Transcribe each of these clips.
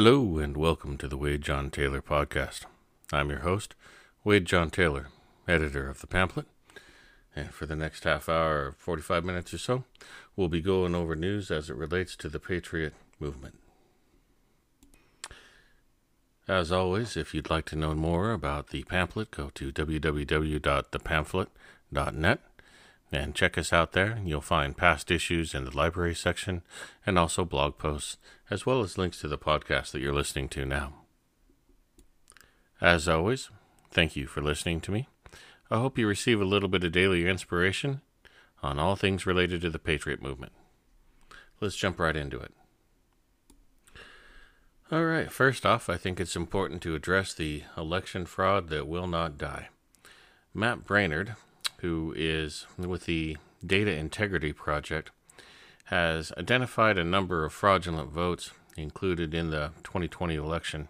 Hello, and welcome to the Wade John Taylor podcast. I'm your host, Wade John Taylor, editor of the pamphlet. And for the next half hour, 45 minutes or so, we'll be going over news as it relates to the Patriot movement. As always, if you'd like to know more about the pamphlet, go to www.thepamphlet.net and check us out there. You'll find past issues in the library section and also blog posts, as well as links to the podcast that you're listening to now. As always, thank you for listening to me. I hope you receive a little bit of daily inspiration on all things related to the Patriot movement. Let's jump right into it. All right, first off, I think it's important to address the election fraud that will not die. Matt Braynard, who is with the Data Integrity Project, has identified a number of fraudulent votes included in the 2020 election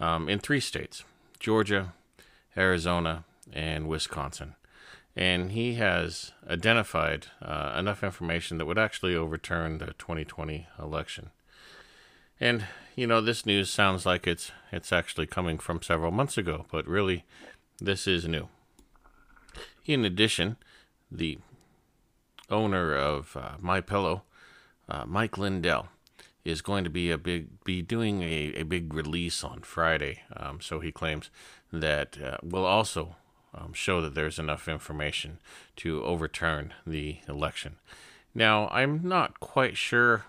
um, in three states Georgia, Arizona, and Wisconsin. And he has identified uh, enough information that would actually overturn the 2020 election. And you know, this news sounds like it's it's actually coming from several months ago, but really, this is new. In addition, the owner of uh, My Pillow, uh, Mike Lindell, is going to be a big be doing a, a big release on Friday. Um, so he claims that uh, will also um, show that there's enough information to overturn the election. Now, I'm not quite sure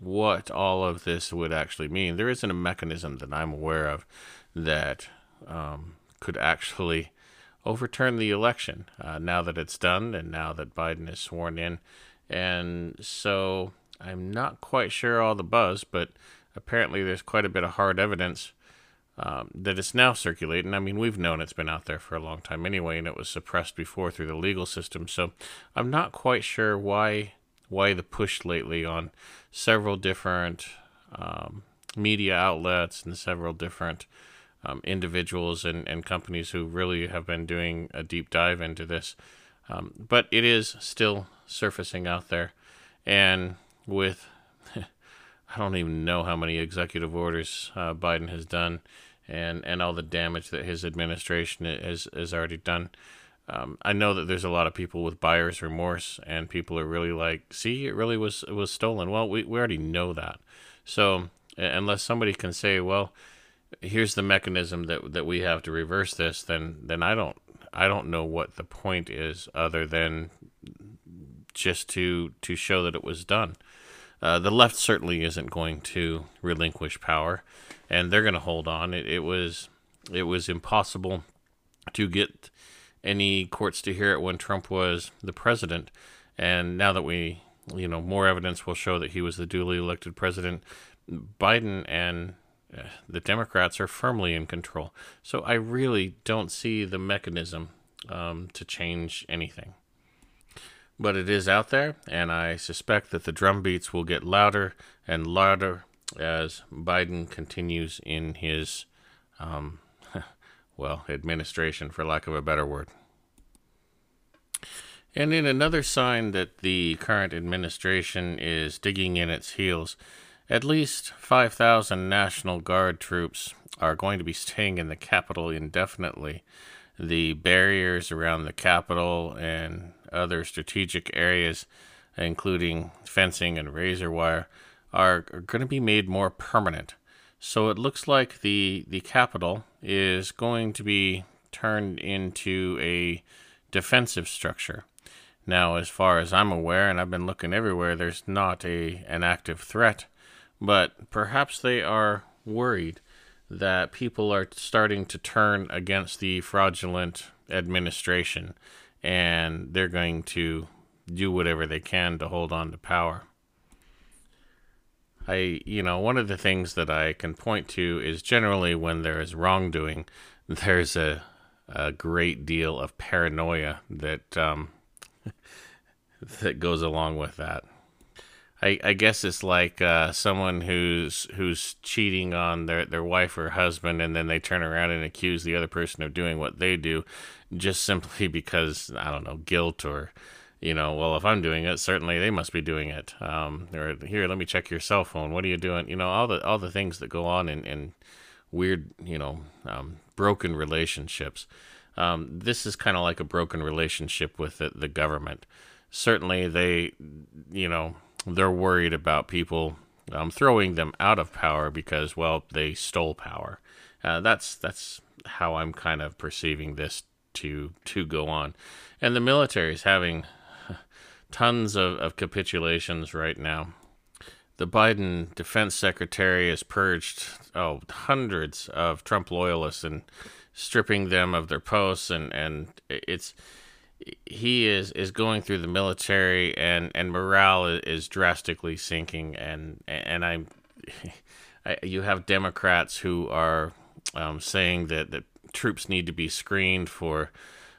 what all of this would actually mean. There isn't a mechanism that I'm aware of that um, could actually overturn the election uh, now that it's done and now that Biden is sworn in. And so I'm not quite sure all the buzz, but apparently there's quite a bit of hard evidence um, that it's now circulating. I mean, we've known it's been out there for a long time anyway, and it was suppressed before through the legal system. So I'm not quite sure why why the push lately on several different um, media outlets and several different um, individuals and, and companies who really have been doing a deep dive into this. Um, but it is still surfacing out there. And with, I don't even know how many executive orders uh, Biden has done and, and all the damage that his administration has, has already done. Um, I know that there's a lot of people with buyer's remorse, and people are really like, "See, it really was it was stolen." Well, we, we already know that. So unless somebody can say, "Well, here's the mechanism that that we have to reverse this, then then I don't I don't know what the point is other than just to to show that it was done. Uh, the left certainly isn't going to relinquish power, and they're going to hold on. It, it was it was impossible to get any courts to hear it when Trump was the president, and now that we you know more evidence will show that he was the duly elected president, Biden and the Democrats are firmly in control. So I really don't see the mechanism um, to change anything. But it is out there, and I suspect that the drumbeats will get louder and louder as Biden continues in his, um, well, administration, for lack of a better word. And in another sign that the current administration is digging in its heels, at least 5,000 National Guard troops are going to be staying in the capital indefinitely. The barriers around the capital and other strategic areas, including fencing and razor wire, are, going to be made more permanent. So it looks like the the capital is going to be turned into a defensive structure. Now, as far as I'm aware, and I've been looking everywhere, there's not a an active threat but perhaps they are worried that people are starting to turn against the fraudulent administration and they're going to do whatever they can to hold on to power. I, you know, one of the things that I can point to is generally when there is wrongdoing, there's a, a great deal of paranoia that um, that goes along with that. I, I guess it's like uh, someone who's who's cheating on their, their wife or husband, and then they turn around and accuse the other person of doing what they do, just simply because I don't know guilt or you know, well, if I'm doing it, certainly they must be doing it. Um, or here, let me check your cell phone. What are you doing? You know, all the all the things that go on in, in weird, you know, um, broken relationships. Um, this is kind of like a broken relationship with the, the government. Certainly, they, you know, they're worried about people um, throwing them out of power because, well, they stole power. Uh, that's that's how I'm kind of perceiving this to to go on, and the military is having tons of, of capitulations right now. The Biden defense secretary has purged oh hundreds of Trump loyalists and stripping them of their posts and and it's he is is going through the military and and morale is drastically sinking. And and I'm I, you have Democrats who are um, saying that that troops need to be screened for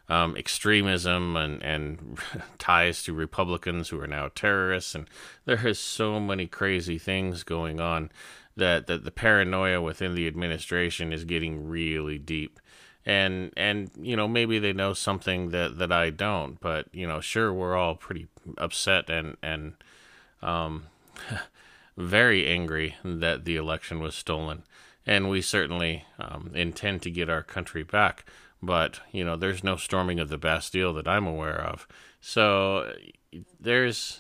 um, extremism and and ties to Republicans who are now terrorists. And there is so many crazy things going on that that the paranoia within the administration is getting really deep and and you know maybe they know something that that I don't but you know sure we're all pretty upset and and um very angry that the election was stolen and we certainly um, intend to get our country back but you know there's no storming of the Bastille that I'm aware of so there's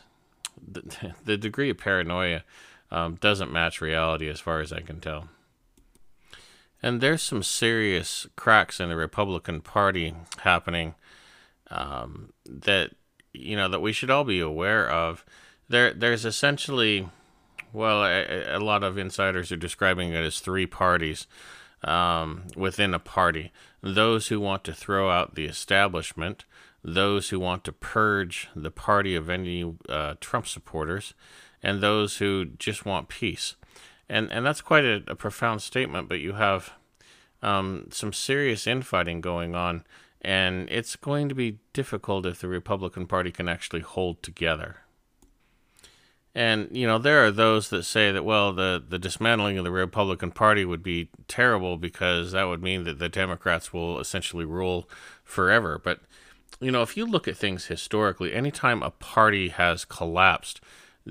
the, the degree of paranoia um, doesn't match reality as far as I can tell. And there's some serious cracks in the Republican Party happening um, that you know that we should all be aware of. There, there's essentially, well, a, a lot of insiders are describing it as three parties um, within a party: those who want to throw out the establishment, those who want to purge the party of any uh, Trump supporters, and those who just want peace and and that's quite a, a profound statement. But you have um, some serious infighting going on, and it's going to be difficult if the Republican Party can actually hold together. And you know there are those that say that well the the dismantling of the Republican Party would be terrible because that would mean that the Democrats will essentially rule forever. But you know if you look at things historically, anytime a party has collapsed,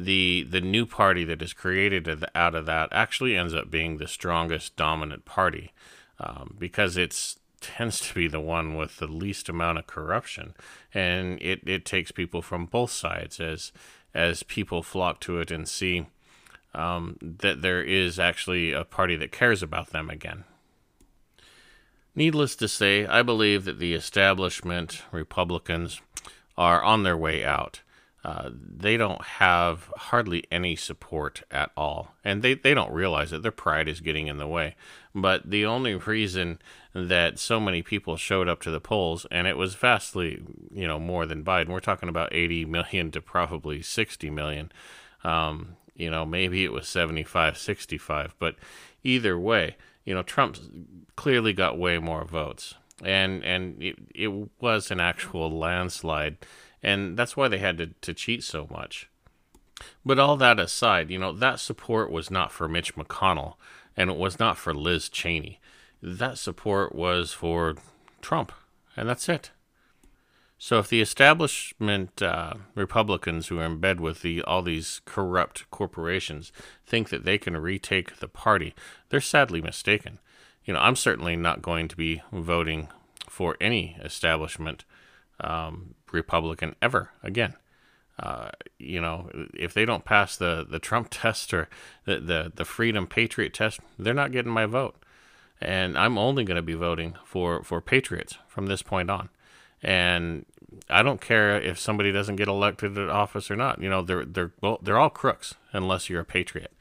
the the new party that is created out of that actually ends up being the strongest dominant party um, because it tends to be the one with the least amount of corruption and it, it takes people from both sides as as people flock to it and see um, that there is actually a party that cares about them again. Needless to say, I believe that the establishment Republicans are on their way out. Uh, they don't have hardly any support at all. And they, they don't realize it. Their pride is getting in the way. But the only reason that so many people showed up to the polls, and it was vastly, you know, more than Biden, we're talking about 80 million to probably 60 million. Um, you know, maybe it was 75, 65. But either way, you know, Trump clearly got way more votes. And, and it, it was an actual landslide and that's why they had to, to cheat so much. But all that aside, you know, that support was not for Mitch McConnell, and it was not for Liz Cheney. That support was for Trump, and that's it. So if the establishment uh, Republicans who are in bed with the all these corrupt corporations think that they can retake the party, they're sadly mistaken. You know, I'm certainly not going to be voting for any establishment um, Republican ever again. Uh, you know, if they don't pass the, the Trump test or the, the, the Freedom Patriot test, they're not getting my vote. And I'm only going to be voting for, for patriots from this point on. And I don't care if somebody doesn't get elected to office or not. You know, they're they're well, they're all crooks unless you're a patriot.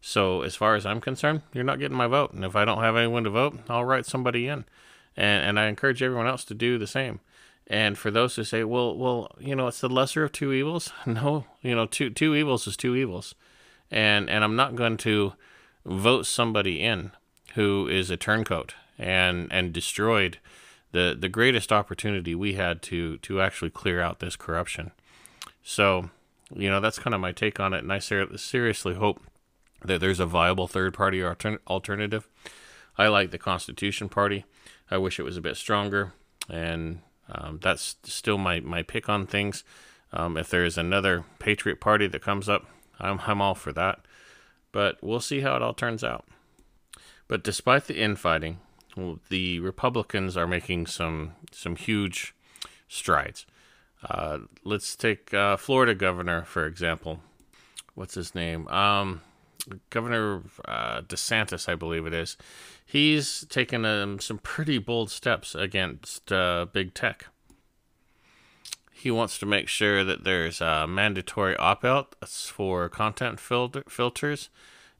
So as far as I'm concerned, you're not getting my vote. And if I don't have anyone to vote, I'll write somebody in. And and I encourage everyone else to do the same. And for those who say, well, well, you know, it's the lesser of two evils. No, you know, two two evils is two evils, and and I'm not going to vote somebody in who is a turncoat and and destroyed the the greatest opportunity we had to to actually clear out this corruption. So, you know, that's kind of my take on it, and I ser- seriously hope that there's a viable third party altern- alternative. I like the Constitution Party. I wish it was a bit stronger, and um, that's still my, my pick on things. Um, if there's another Patriot Party that comes up, I'm, I'm all for that. But we'll see how it all turns out. But despite the infighting, the Republicans are making some some huge strides. Uh, let's take uh, Florida governor for example. What's his name? Um, Governor uh, DeSantis, I believe it is. He's taken um, some pretty bold steps against uh, big tech. He wants to make sure that there's a mandatory opt out for content filter- filters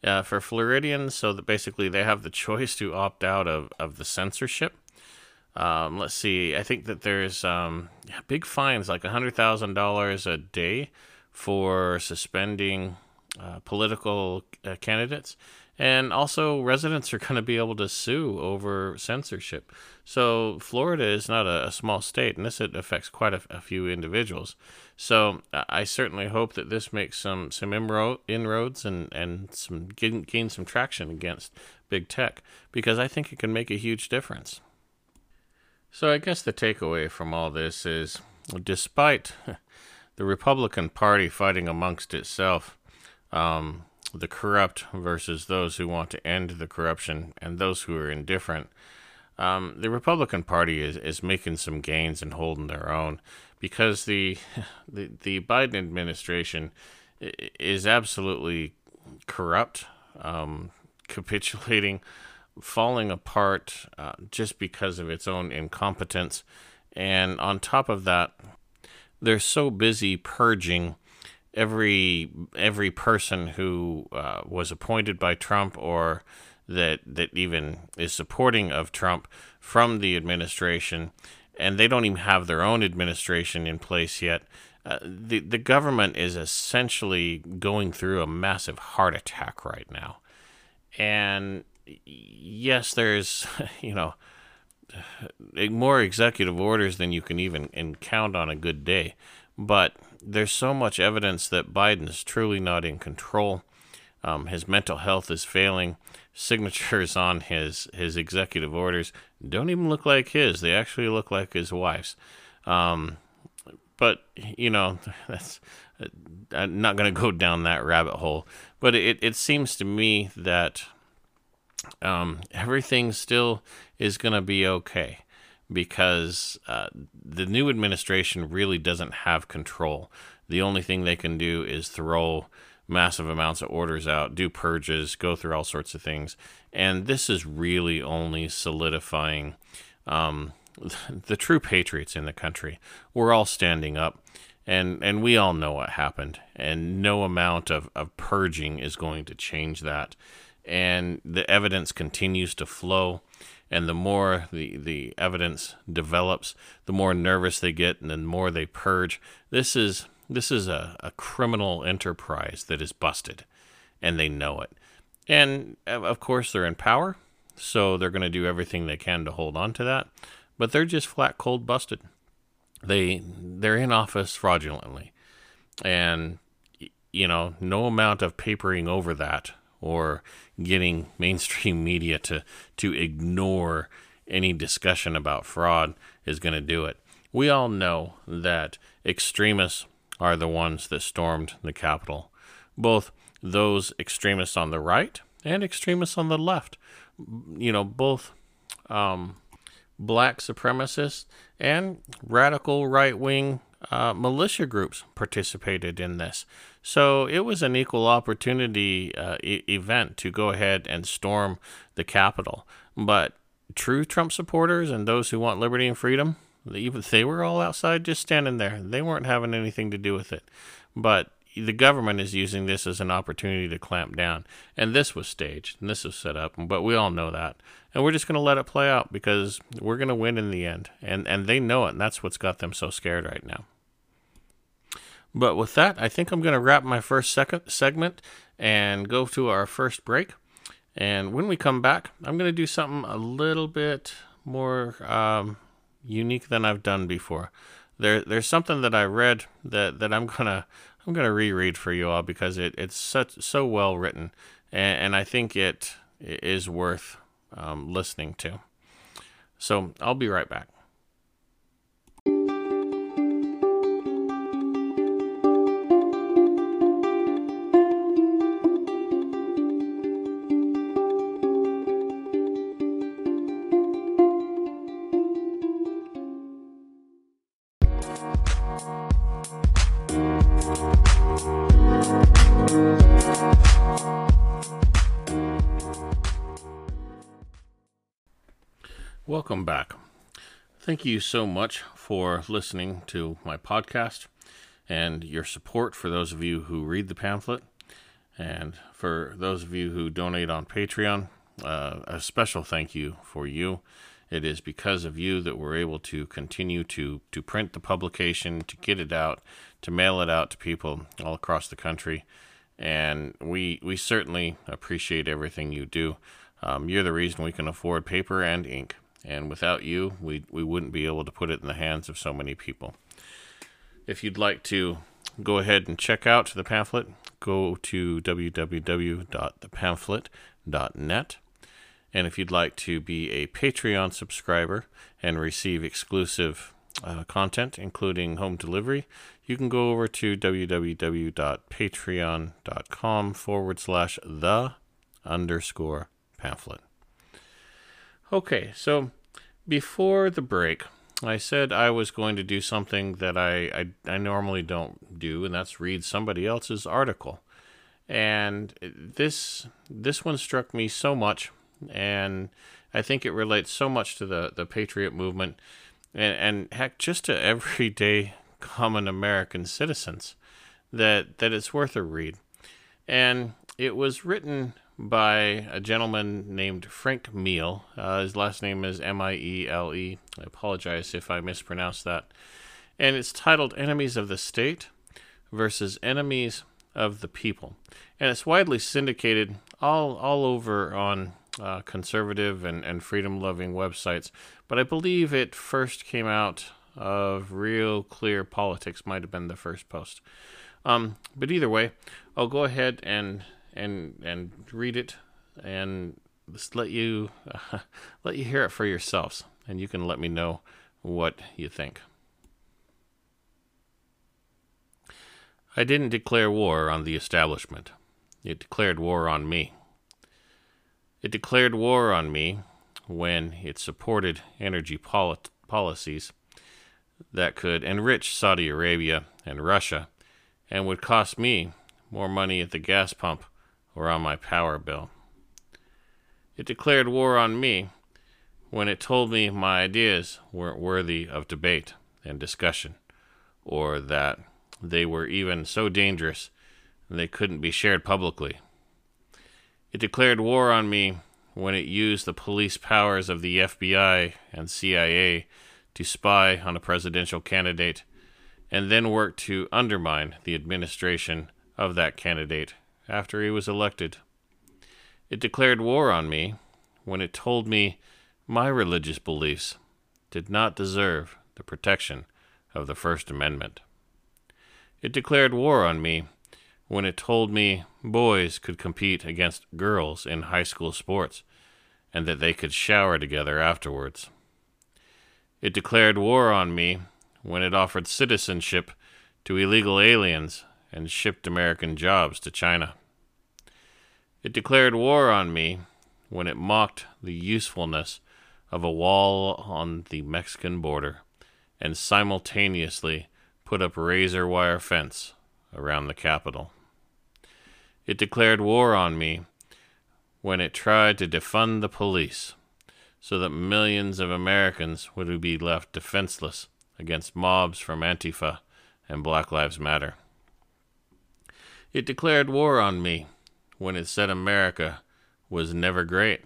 uh, for Floridians so that basically they have the choice to opt out of, of the censorship. Um, let's see, I think that there's um, big fines, like $100,000 a day for suspending uh, political uh, candidates. And also, residents are going to be able to sue over censorship. So, Florida is not a, a small state, and this affects quite a, a, few individuals. So, I certainly hope that this makes some some inroads and and some gain, gain some traction against big tech because I think it can make a huge difference. So, I guess the takeaway from all this is, despite the Republican Party fighting amongst itself, um, the corrupt versus those who want to end the corruption and those who are indifferent. Um, the Republican Party is, is making some gains and holding their own because the, the the Biden administration is absolutely corrupt, um, capitulating, falling apart uh, just because of its own incompetence, and on top of that, they're so busy purging every every person who uh, was appointed by Trump or that that even is supporting of Trump from the administration, and they don't even have their own administration in place yet. Uh, the the government is essentially going through a massive heart attack right now, and yes, there's you know more executive orders than you can even count on a good day, but there's so much evidence that Biden is truly not in control. Um, his mental health is failing. Signatures on his his executive orders don't even look like his. They actually look like his wife's. Um, but you know, that's I'm not going to go down that rabbit hole. But it it seems to me that um, everything still is going to be okay because uh, the new administration really doesn't have control. The only thing they can do is throw massive amounts of orders out, do purges, go through all sorts of things. And this is really only solidifying um, the true patriots in the country. We're all standing up. And, and we all know what happened, and no amount of, of purging is going to change that. And the evidence continues to flow and the more the, the evidence develops, the more nervous they get, and the more they purge. This is this is a, a criminal enterprise that is busted, and they know it. And of course, they're in power, so they're going to do everything they can to hold on to that. But they're just flat cold busted. They they're in office fraudulently, and you know no amount of papering over that or getting mainstream media to to ignore any discussion about fraud is going to do it. We all know that extremists are the ones that stormed the Capitol, both those extremists on the right and extremists on the left. You know, both um, black supremacists and radical right wing uh, militia groups participated in this. So it was an equal opportunity uh, e- event to go ahead and storm the Capitol. But true Trump supporters and those who want liberty and freedom, even they were all outside just standing there. They weren't having anything to do with it. But the government is using this as an opportunity to clamp down. And this was staged and this was set up, but we all know that. And we're just going to let it play out because we're going to win in the end. And and they know it, and that's what's got them so scared right now. But with that, I think I'm going to wrap my first second segment and go to our first break. And when we come back, I'm going to do something a little bit more um, unique than I've done before. There, there's something that I read that, that I'm gonna I'm gonna reread for you all because it, it's such so well written, and, and I think it is worth um, listening to. So I'll be right back. Back. Thank you so much for listening to my podcast and your support for those of you who read the pamphlet. And for those of you who donate on Patreon, uh, a special thank you for you. It is because of you that we're able to continue to, to print the publication, to get it out, to mail it out to people all across the country. And we, we certainly appreciate everything you do. Um, you're the reason we can afford paper and ink. And without you, we, we wouldn't be able to put it in the hands of so many people. If you'd like to go ahead and check out the pamphlet, go to www.thepamphlet.net. And if you'd like to be a Patreon subscriber and receive exclusive uh, content, including home delivery, you can go over to www.patreon.com forward slash the underscore pamphlet. Okay, so before the break, I said I was going to do something that I, I, I normally don't do, and that's read somebody else's article. And this this one struck me so much, and I think it relates so much to the, the patriot movement, and, and heck, just to everyday common American citizens, that that it's worth a read. And it was written by a gentleman named Frank Miele. Uh, his last name is M I E L E. I apologize if I mispronounced that. And it's titled Enemies of the State versus Enemies of the People. And it's widely syndicated all, all over on uh, conservative and, and freedom loving websites. But I believe it first came out of Real Clear Politics, might have been the first post. Um, but either way, I'll go ahead and and and read it and just let you uh, let you hear it for yourselves and you can let me know what you think. I didn't declare war on the establishment. It declared war on me. It declared war on me when it supported energy polit- policies that could enrich Saudi Arabia and Russia and would cost me more money at the gas pump or on my power bill. It declared war on me when it told me my ideas weren't worthy of debate and discussion, or that they were even so dangerous they couldn't be shared publicly. It declared war on me when it used the police powers of the FBI and CIA to spy on a presidential candidate and then worked to undermine the administration of that candidate after he was elected. It declared war on me when it told me my religious beliefs did not deserve the protection of the First Amendment. It declared war on me when it told me boys could compete against girls in high school sports and that they could shower together afterwards. It declared war on me when it offered citizenship to illegal aliens and shipped American jobs to China. It declared war on me when it mocked the usefulness of a wall on the Mexican border and simultaneously put up razor wire fence around the capital. It declared war on me when it tried to defund the police so that millions of Americans would be left defenseless against mobs from Antifa and Black Lives Matter. It declared war on me when it said America was never great.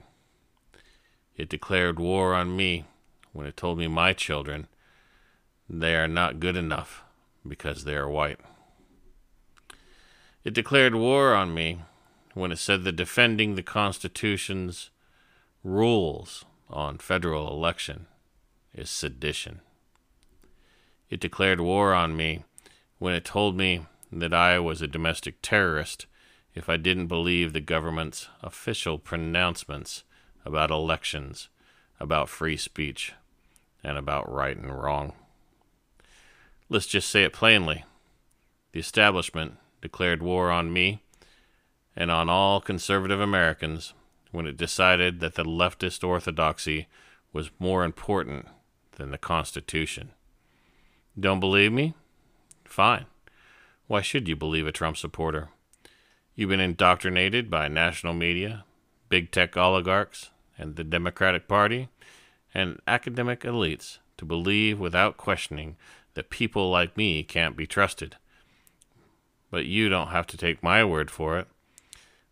It declared war on me when it told me my children they are not good enough because they are white. It declared war on me when it said that defending the Constitution's rules on federal election is sedition. It declared war on me when it told me that I was a domestic terrorist if I didn't believe the government's official pronouncements about elections, about free speech, and about right and wrong. Let's just say it plainly the establishment declared war on me and on all conservative Americans when it decided that the leftist orthodoxy was more important than the Constitution. Don't believe me? Fine. Why should you believe a Trump supporter? You've been indoctrinated by national media, big tech oligarchs, and the Democratic Party, and academic elites to believe without questioning that people like me can't be trusted. But you don't have to take my word for it.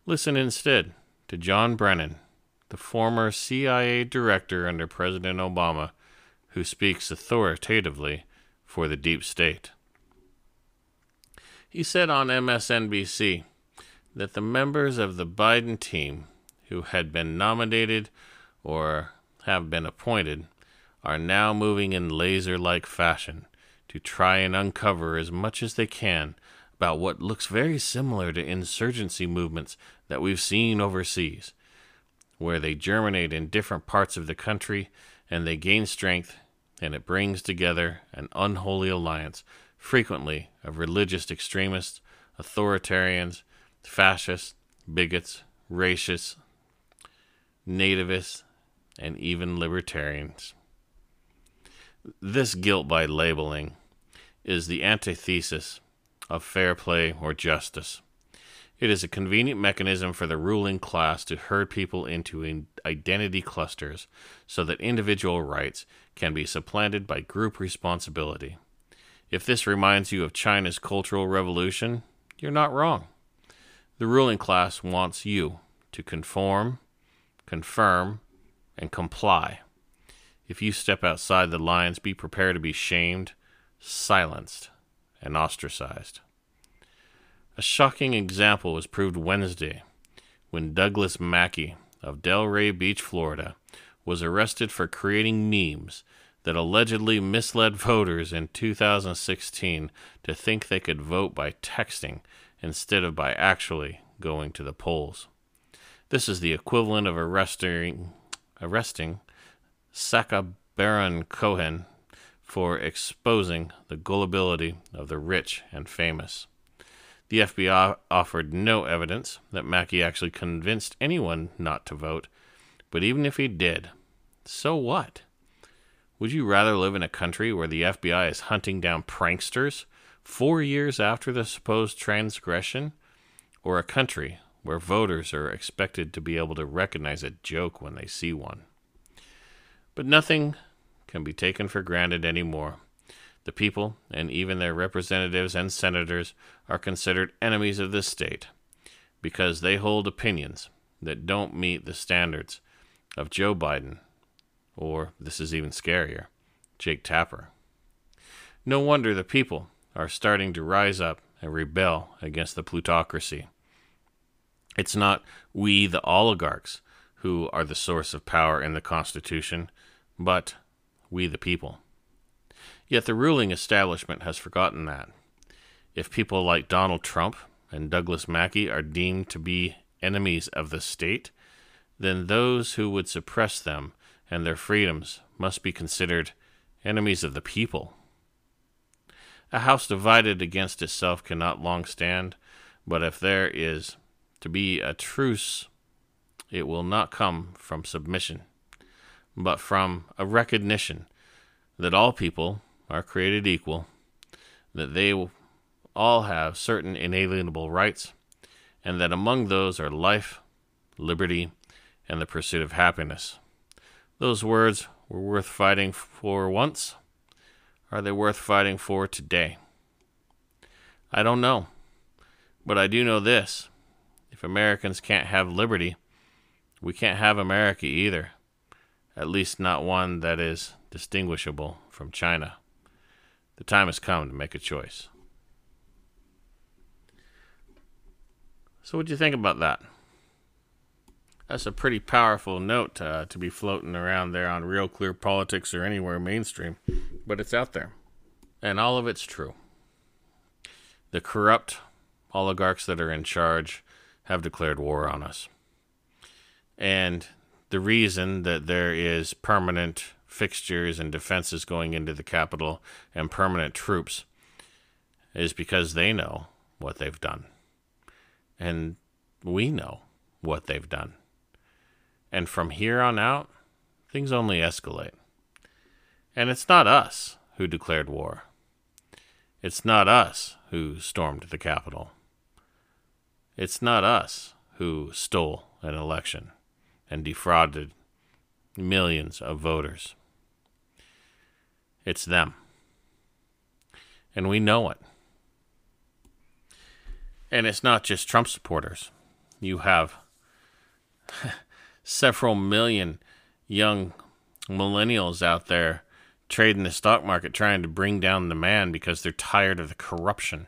Listen instead to John Brennan, the former CIA director under President Obama, who speaks authoritatively for the deep state. He said on MSNBC that the members of the Biden team who had been nominated or have been appointed are now moving in laser like fashion to try and uncover as much as they can about what looks very similar to insurgency movements that we've seen overseas, where they germinate in different parts of the country and they gain strength, and it brings together an unholy alliance, frequently of religious extremists, authoritarians, fascists, bigots, racists, nativists, and even libertarians. This guilt by labeling is the antithesis of fair play or justice. It is a convenient mechanism for the ruling class to herd people into identity clusters so that individual rights can be supplanted by group responsibility. If this reminds you of China's Cultural Revolution, you're not wrong. The ruling class wants you to conform, confirm, and comply. If you step outside the lines, be prepared to be shamed, silenced, and ostracized. A shocking example was proved Wednesday when Douglas Mackey of Delray Beach, Florida, was arrested for creating memes that allegedly misled voters in 2016 to think they could vote by texting instead of by actually going to the polls. This is the equivalent of arresting arresting Sacha Baron Cohen for exposing the gullibility of the rich and famous. The FBI offered no evidence that Mackey actually convinced anyone not to vote, but even if he did, so what? Would you rather live in a country where the FBI is hunting down pranksters four years after the supposed transgression, or a country where voters are expected to be able to recognize a joke when they see one? But nothing can be taken for granted anymore. The people, and even their representatives and senators, are considered enemies of the state because they hold opinions that don't meet the standards of Joe Biden, or, this is even scarier, Jake Tapper. No wonder the people are starting to rise up and rebel against the plutocracy. It's not we, the oligarchs, who are the source of power in the Constitution, but we the people. Yet the ruling establishment has forgotten that. If people like Donald Trump and Douglas Mackey are deemed to be enemies of the state, then those who would suppress them and their freedoms must be considered enemies of the people. A house divided against itself cannot long stand, but if there is to be a truce, it will not come from submission but from a recognition that all people are created equal, that they all have certain inalienable rights, and that among those are life, liberty, and the pursuit of happiness. Those words were worth fighting for once. Are they worth fighting for today? I don't know. But I do know this if Americans can't have liberty, we can't have America either at least not one that is distinguishable from China. The time has come to make a choice. So, what do you think about that? That's a pretty powerful note uh, to be floating around there on Real Clear Politics or anywhere mainstream, but it's out there. And all of it's true. The corrupt oligarchs that are in charge have declared war on us. And the reason that there is permanent fixtures and defenses going into the capital and permanent troops is because they know what they've done. And we know what they've done. And from here on out, things only escalate. And it's not us who declared war. It's not us who stormed the Capitol. It's not us who stole an election and defrauded millions of voters. It's them. And we know it. And it's not just Trump supporters. You have several million young millennials out there trading the stock market trying to bring down the man because they're tired of the corruption.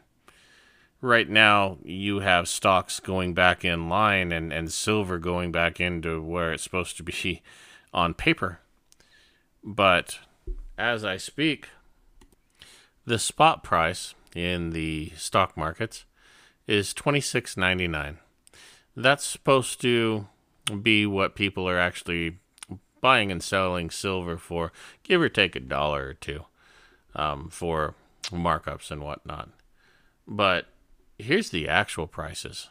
Right now, you have stocks going back in line and, and silver going back into where it's supposed to be on paper. But as I speak, the spot price in the stock markets is twenty six ninety nine. That's supposed to be what people are actually buying and selling silver for, give or take a dollar or two, um, for markups and whatnot. But here's the actual prices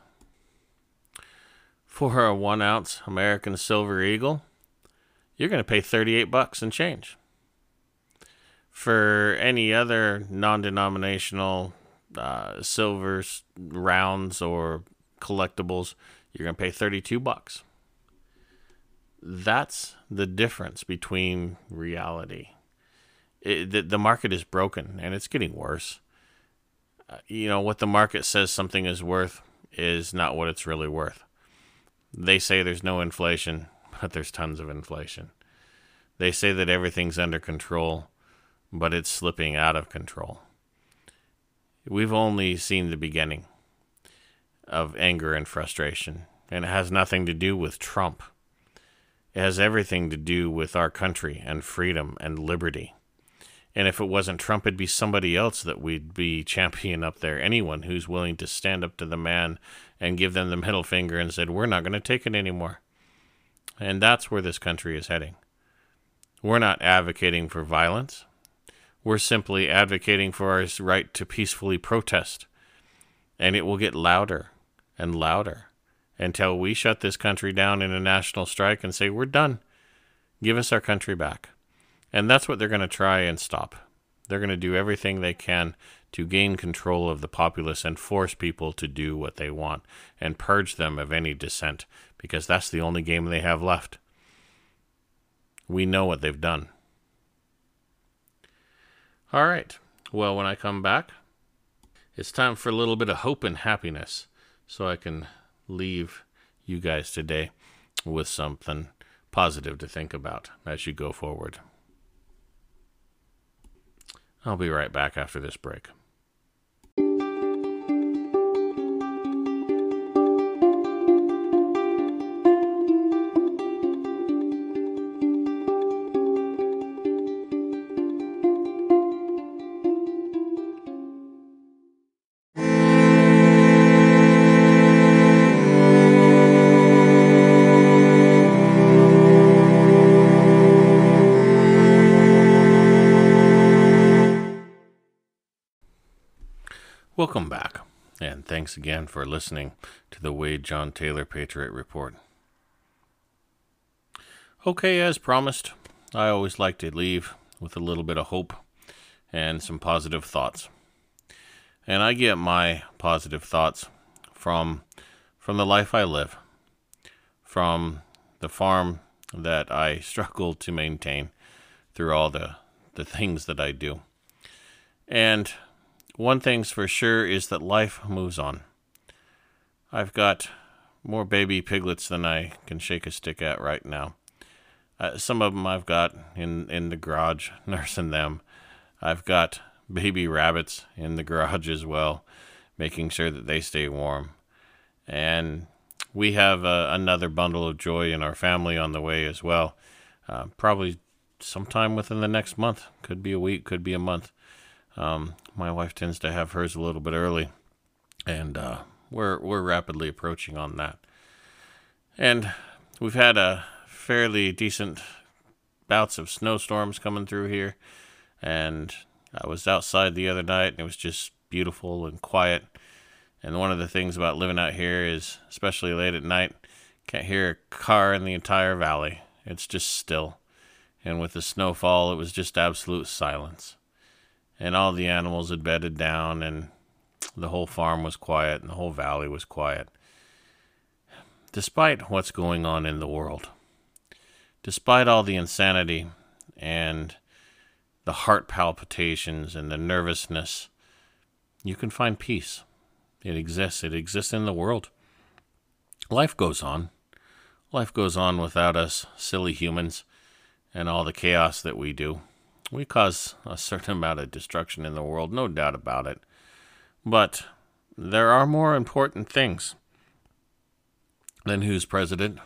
for a one ounce American Silver Eagle. You're going to pay 38 bucks and change. For any other non denominational uh, silver rounds or collectibles, you're going to pay 32 bucks. That's the difference between reality. It, the, the market is broken and it's getting worse. Uh, you know, what the market says something is worth is not what it's really worth. They say there's no inflation, but there's tons of inflation. They say that everything's under control, but it's slipping out of control. We've only seen the beginning of anger and frustration, and it has nothing to do with Trump. It has everything to do with our country and freedom and liberty. And if it wasn't Trump, it'd be somebody else that we'd be championing up there. Anyone who's willing to stand up to the man and give them the middle finger and said, We're not going to take it anymore. And that's where this country is heading. We're not advocating for violence. We're simply advocating for our right to peacefully protest. And it will get louder and louder until we shut this country down in a national strike and say, we're done. Give us our country back. And that's what they're going to try and stop. They're going to do everything they can to gain control of the populace and force people to do what they want and purge them of any dissent because that's the only game they have left. We know what they've done. All right. Well, when I come back, it's time for a little bit of hope and happiness so I can leave you guys today with something positive to think about as you go forward. I'll be right back after this break. Thanks again for listening to the Wade John Taylor Patriot Report. Okay, as promised, I always like to leave with a little bit of hope and some positive thoughts. And I get my positive thoughts from from the life I live, from the farm that I struggle to maintain through all the the things that I do. And one thing's for sure is that life moves on. I've got more baby piglets than I can shake a stick at right now. Uh, some of them I've got in, in the garage nursing them. I've got baby rabbits in the garage as well, making sure that they stay warm. And we have uh, another bundle of joy in our family on the way as well. Uh, probably sometime within the next month. Could be a week, could be a month. Um, my wife tends to have hers a little bit early, and uh, we're we're rapidly approaching on that. And we've had a fairly decent bouts of snowstorms coming through here, and I was outside the other night, and it was just beautiful and quiet. And one of the things about living out here is, especially late at night, can't hear a car in the entire valley. It's just still. And with the snowfall, it was just absolute silence and all the animals had bedded down, and the whole farm was quiet, and the whole valley was quiet. Despite what's going on in the world, despite all the insanity and the heart palpitations and the nervousness, you can find peace. It exists. It exists in the world. Life goes on. Life goes on without us silly humans and all the chaos that we do. We cause a certain amount of destruction in the world, no doubt about it. But there are more important things than who's president.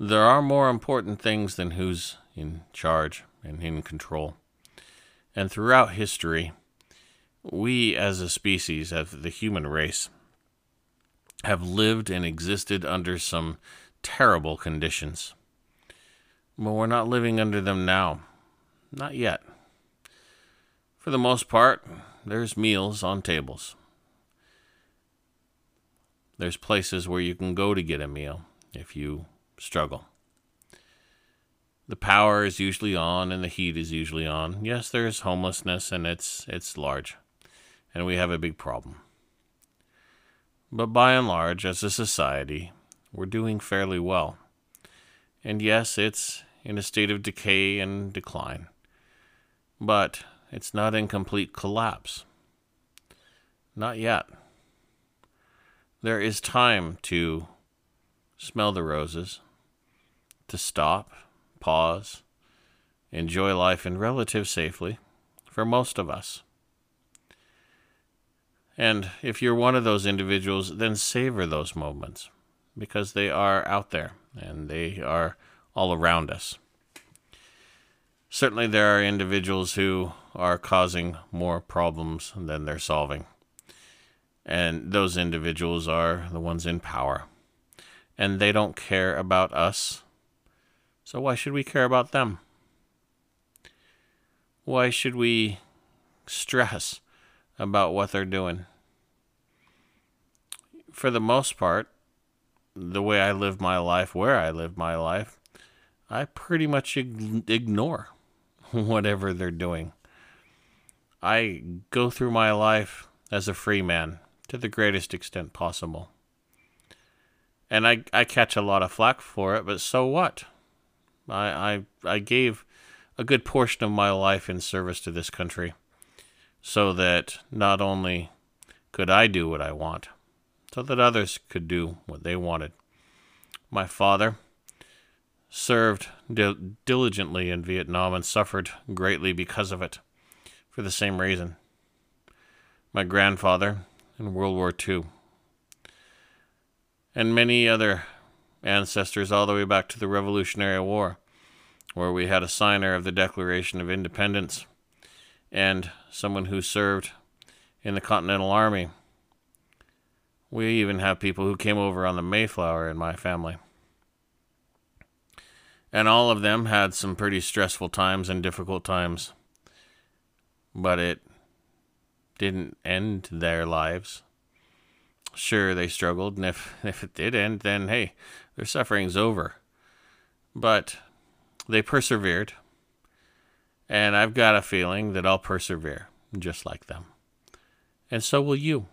There are more important things than who's in charge and in control. And throughout history, we as a species, as the human race, have lived and existed under some terrible conditions. But we're not living under them now. Not yet. For the most part, there's meals on tables. There's places where you can go to get a meal if you struggle. The power is usually on and the heat is usually on. Yes, there's homelessness and it's it's large. And we have a big problem. But by and large, as a society, we're doing fairly well. And yes, it's in a state of decay and decline. But it's not in complete collapse. Not yet. There is time to smell the roses, to stop, pause, enjoy life in relative safely for most of us. And if you're one of those individuals, then savor those moments because they are out there and they are all around us. Certainly, there are individuals who are causing more problems than they're solving. And those individuals are the ones in power. And they don't care about us. So, why should we care about them? Why should we stress about what they're doing? For the most part, the way I live my life, where I live my life, I pretty much ignore whatever they're doing. I go through my life as a free man to the greatest extent possible. And I, I catch a lot of flack for it, but so what? I, I, I gave a good portion of my life in service to this country so that not only could I do what I want, so that others could do what they wanted. My father served diligently in Vietnam and suffered greatly because of it, for the same reason. My grandfather in World War II, and many other ancestors all the way back to the Revolutionary War, where we had a signer of the Declaration of Independence and someone who served in the Continental Army. We even have people who came over on the Mayflower in my family. And all of them had some pretty stressful times and difficult times. But it didn't end their lives. Sure, they struggled, and if, if it did end, then hey, their suffering's over. But they persevered, and I've got a feeling that I'll persevere just like them. And so will you.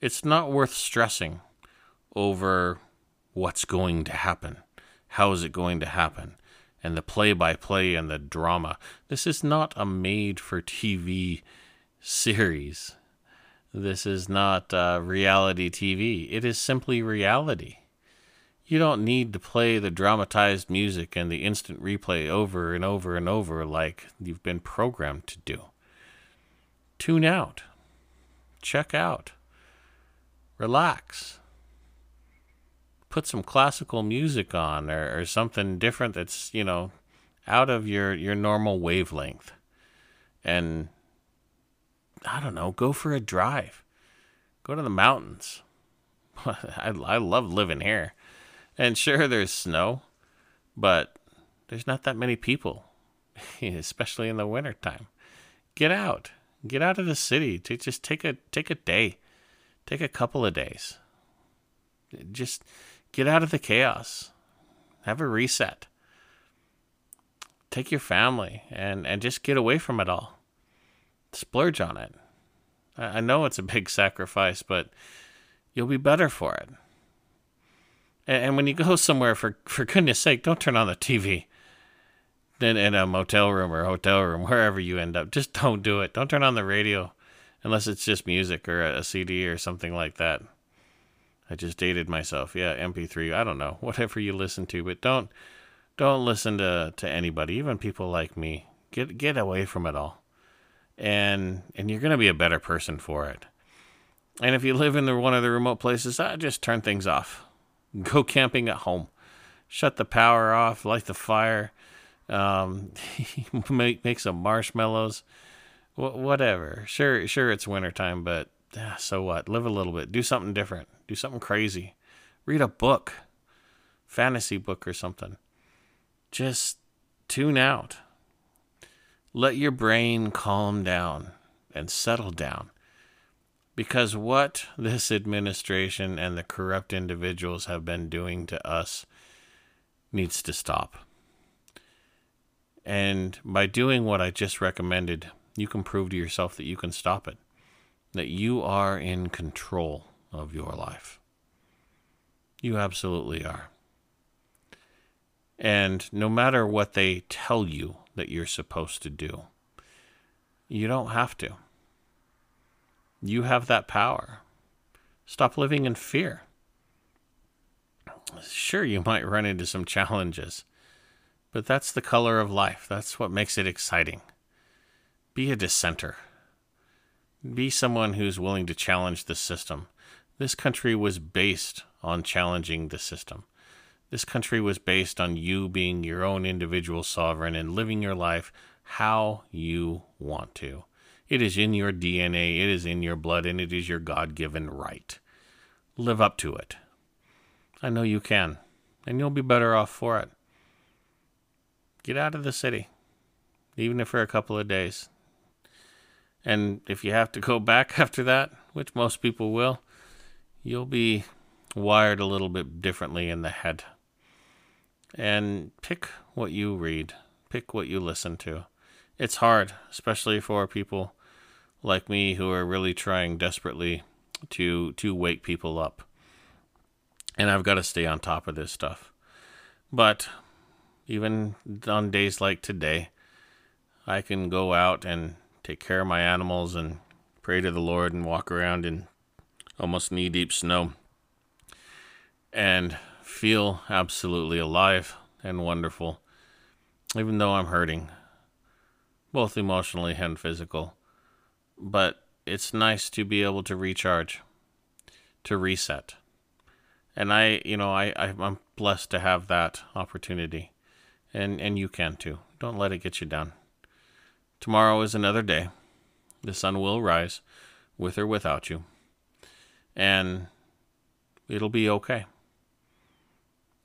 It's not worth stressing over what's going to happen how is it going to happen? And the play by play and the drama. This is not a made for TV series. This is not uh, reality TV. It is simply reality. You don't need to play the dramatized music and the instant replay over and over and over like you've been programmed to do. Tune out. Check out. Relax put some classical music on or, or something different that's you know out of your your normal wavelength. And i don't know go for a drive. Go to the mountains. I, I love living here. And sure there's snow but there's not that many people especially in the wintertime. Get out. Get out of the city. To just take a take a day. Take a couple of days. Just Get out of the chaos. Have a reset. Take your family and, and just get away from it all. Splurge on it. I know it's a big sacrifice, but you'll be better for it. And, and when you go somewhere, for for goodness sake, don't turn on the TV. Then in a motel room or hotel room, wherever you end up, just don't do it. Don't turn on the radio, unless it's just music or a CD or something like that. I just dated myself. Yeah, MP3. I don't know, whatever you listen to, but don't don't listen to to anybody, even people like me. Get get away from it all, and and you're gonna be a better person for it. And if you live in the, one of the remote places, uh, just turn things off. Go camping at home. Shut the power off. Light the fire. Um, make make some marshmallows. Wh- whatever. Sure, sure, it's wintertime, but uh, so what? Live a little bit. Do something different. Do something crazy. Read a book, fantasy book or something. Just tune out. Let your brain calm down and settle down because what this administration and the corrupt individuals have been doing to us needs to stop. And by doing what I just recommended, you can prove to yourself that you can stop it, that you are in control of your life. You absolutely are. And no matter what they tell you that you're supposed to do, you don't have to. You have that power. Stop living in fear. Sure, you might run into some challenges, but that's the color of life. That's what makes it exciting. Be a dissenter. Be someone who's willing to challenge the system. This country was based on challenging the system. This country was based on you being your own individual sovereign and living your life how you want to. It is in your DNA, it is in your blood, and it is your God given right. Live up to it. I know you can, and you'll be better off for it. Get out of the city, even if for a couple of days. And if you have to go back after that, which most people will, you'll be wired a little bit differently in the head. And pick what you read, pick what you listen to. It's hard, especially for people like me who are really trying desperately to to wake people up. And I've got to stay on top of this stuff. But even on days like today, I can go out and take care of my animals and pray to the Lord and walk around in almost knee deep snow and feel absolutely alive and wonderful, even though I'm hurting, both emotionally and physical but it's nice to be able to recharge, to reset. And I, you know, I, I'm blessed to have that opportunity. And, and you can too. Don't let it get you down. Tomorrow is another day. The sun will rise, with or without you. And it'll be okay.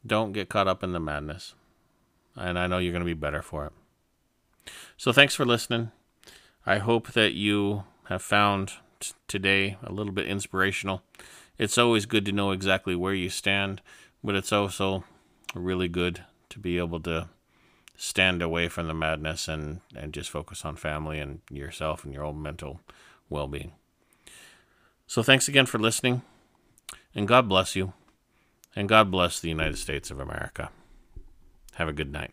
Don't get caught up in the madness. And I know you're going to be better for it. So thanks for listening. I hope that you have found t- today a little bit inspirational. It's always good to know exactly where you stand, but it's also really good to be able to stand away from the madness and, and just focus on family and yourself and your own mental well being. So, thanks again for listening, and God bless you, and God bless the United States of America. Have a good night.